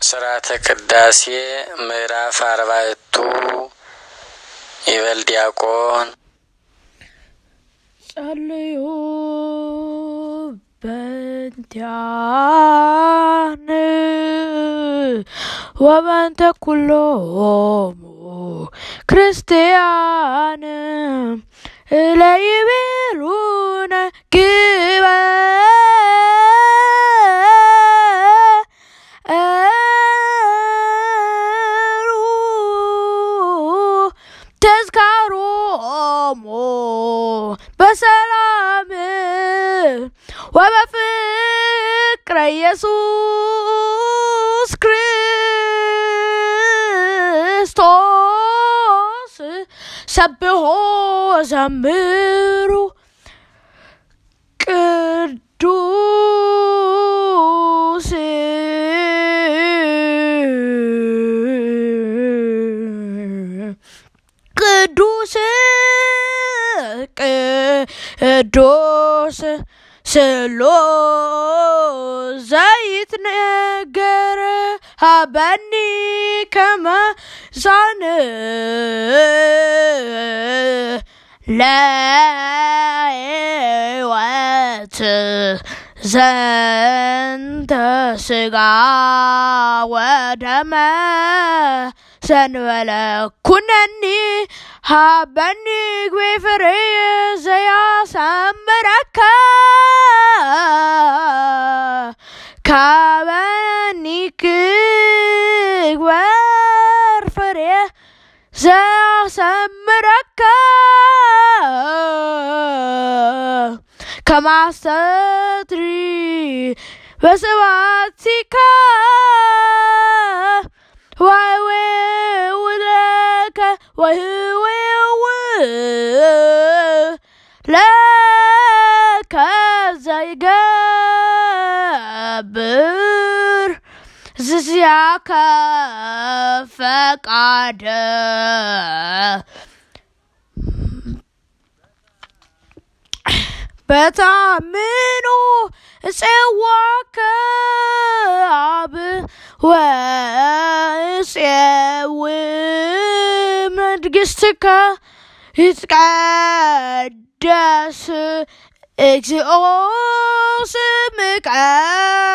ስርዓተ ቅዳሴ ምዕራፍ አርባዕቱ ይበል ዲያቆን ጸልዩ በእንቲአነ ወበእንተ ኩሎሙ ክርስቲያን እለይቤሉነ ወበፍቅረ ኢየሱስ ክርስቶስ ሰብሖ ዘምሩ ቅዱስ ቅዱስ ቅዱስ ስሎ ዘይትነገር ሀበኒ ከመዛን ለሕይወት ዘንተ ስጋ ወደመ ዘንበለ ኩነኒ ሀበኒ ግቤ ፍሬ Haven ikke hvorfor jeg ser sammenrøkka. Kamasadri vesevatika. Why will we why will we ዝስያከ ፈቃደ በታምኖ እጽዋከ አብ ወእፄው መንግሥትከ ይትቀደስ እግዚኦ ስምከ በላዕሌነ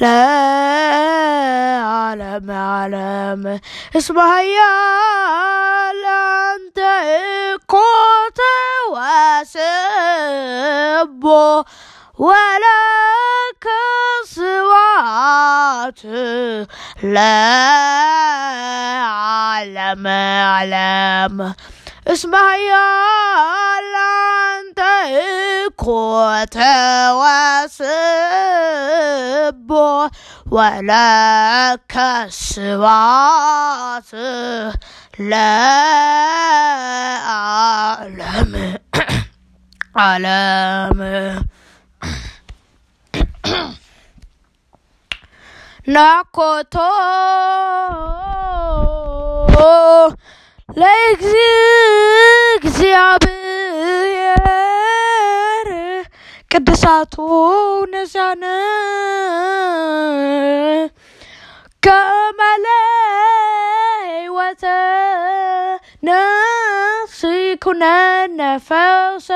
لا علم علم اسمها أنت قوت وسب ولك كسوات لا علم علم اسمها يا inte KTHs bo wala kasvas la alam alam nakoto legs ቅድሳቱ ነዚያነ ከመለ ሕይወተ ነፍስ ኩነነ ፈውሰ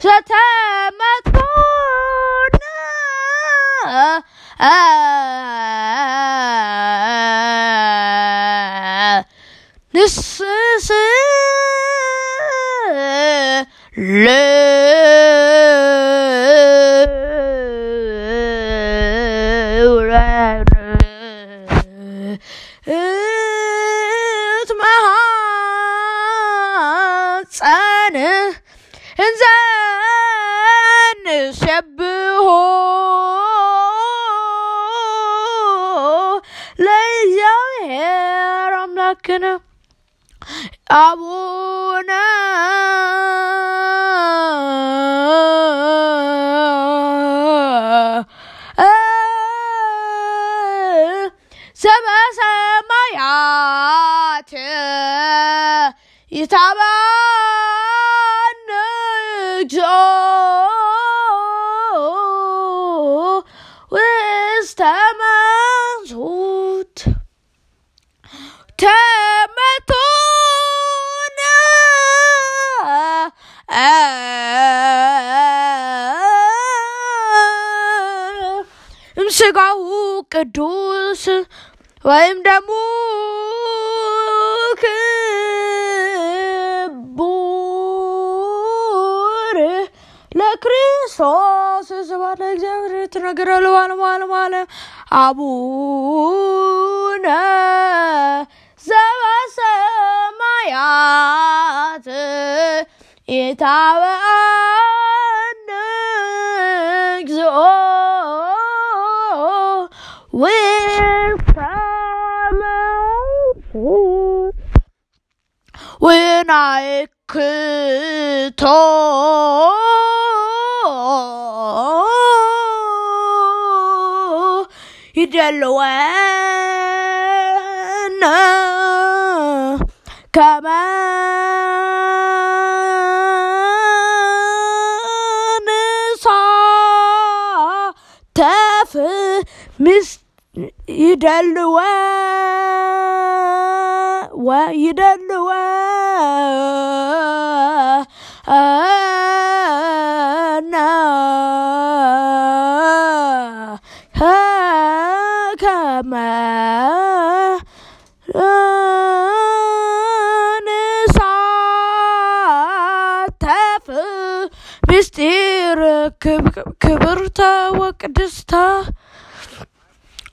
ዘተመትኩነ gonna. I wanna. Uh, sama sama. እምስጋው ቅዱስ ወይም ደግሞ ክቡር ለክርስቶስ ስብሐት ለእግዚአብሔር የተነገረ ለዓለሙ ዓለም ዓለም አቡነ ዘበሰማያት ኢታብአነ We're coming when I could talk in Delaware. Come on. Miss you don't know why why you don't know why uh, ah, no. uh, ah, come on is all mister kubertawa kadista K- K- K- K- K- K-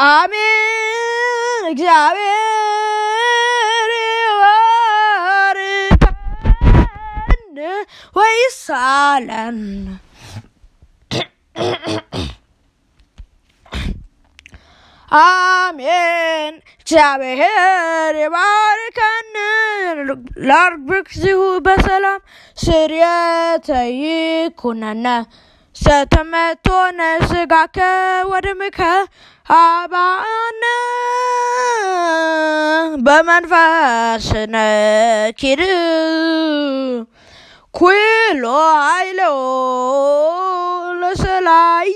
አሜን። እግዚአብሔር ይባርከን ወይሳለን። አሜን። እግዚአብሔር ይባርከን። ላርብክ ዚሁ በሰላም ስርየተ ሰተመቶነ ስጋከ ወደምከ አባነ በመንፈስነ ኪድ ኩሎ ኃይሎ ለሰላይ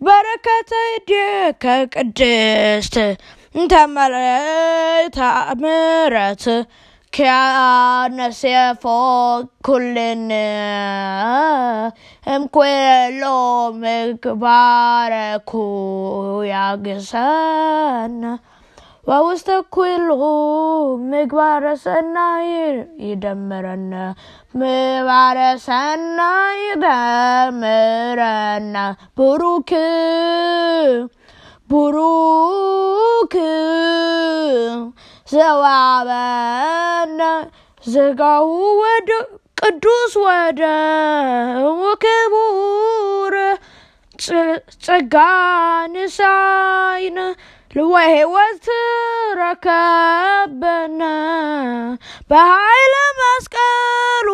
በረከተ እዴከ ቅድስት እንተመለይታ ምረት Kjærne ser for kullene Em kvelo meg bare kujage sen Hva hos det kvelo meg bare senna i i dømmeren Me bare senna i dømmeren Buruku. ዘዋበነ ዘጋሁ ወደ ቅዱስ ወደ ክቡር ጸጋ ንሳይነ ወሕይወት ረከበነ በኃይለ መስቀሉ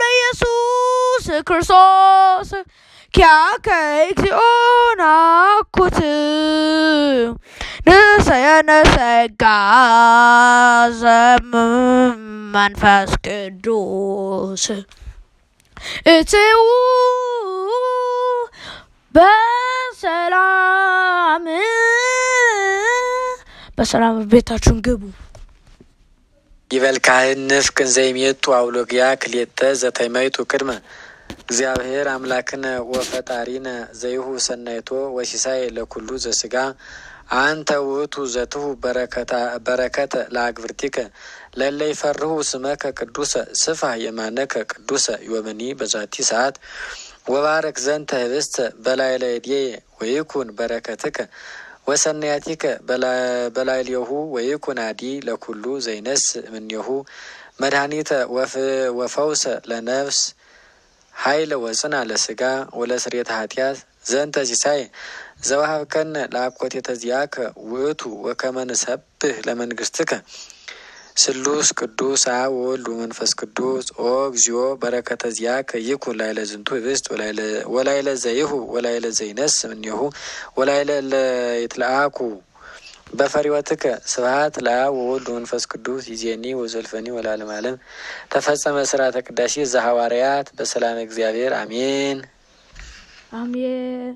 ለኢየሱስ ክርስቶስ ኪያከ እግዚኦ ናኩት ንሰየነ ጸጋ ዘመንፈስ ቅዱስ እትው በሰላም በሰላም ቤታችሁን ግቡ። ይበል ካህን ንፍቅ እንዘ ይሜጡ አውሎግያ ክልኤተ ዘተመይጡ ቅድመ እግዚአብሔር አምላክነ ወፈጣሪነ ዘይሁ ሰናይቶ ወሲሳይ ለኩሉ ዘስጋ አንተ ውእቱ ዘትሁ በረከተ ለአግብርቲከ ለለ ይፈርሁ ስመከ ቅዱሰ ስፋ የማነከ ቅዱሰ ዮመኒ በዛቲ ሰዓት ወባረክ ዘንተ ህብስተ በላዕለ እዴየ ወይኩን በረከትከ ወሰናያቲከ በላዕሌሁ ወይኩን አዲ ለኩሉ ዘይነስ እምኔሁ መድኃኒተ ወፈውሰ ለነፍስ ኃይለ ወጽና ለስጋ ወለስሬተ ኃጢአት ዘንተ ሲሳይ ዘወሀብከነ ለአኮቴተ ዚአከ ውእቱ ወከመ ንሰብህ ለመንግስትከ ስሉስ ቅዱስ አብ ወወልድ ወመንፈስ ቅዱስ ኦ እግዚኦ በረከተ ዚአከ ይኩን ላዕለ ዝንቱ ህብስት ወላዕለ ዘይሁ ወላዕለ ዘይነስ እምኔሁ ወላዕለ ለይትለአኩ በፈሪወትከ። ስብሐት ለአብ ወወልድ ወመንፈስ ቅዱስ ይዜኒ ወዘልፈኒ ወለዓለመ ዓለም። ተፈጸመ ስርዓተ ቅዳሴ ዘሐዋርያት። በሰላም እግዚአብሔር አሜን። አሜን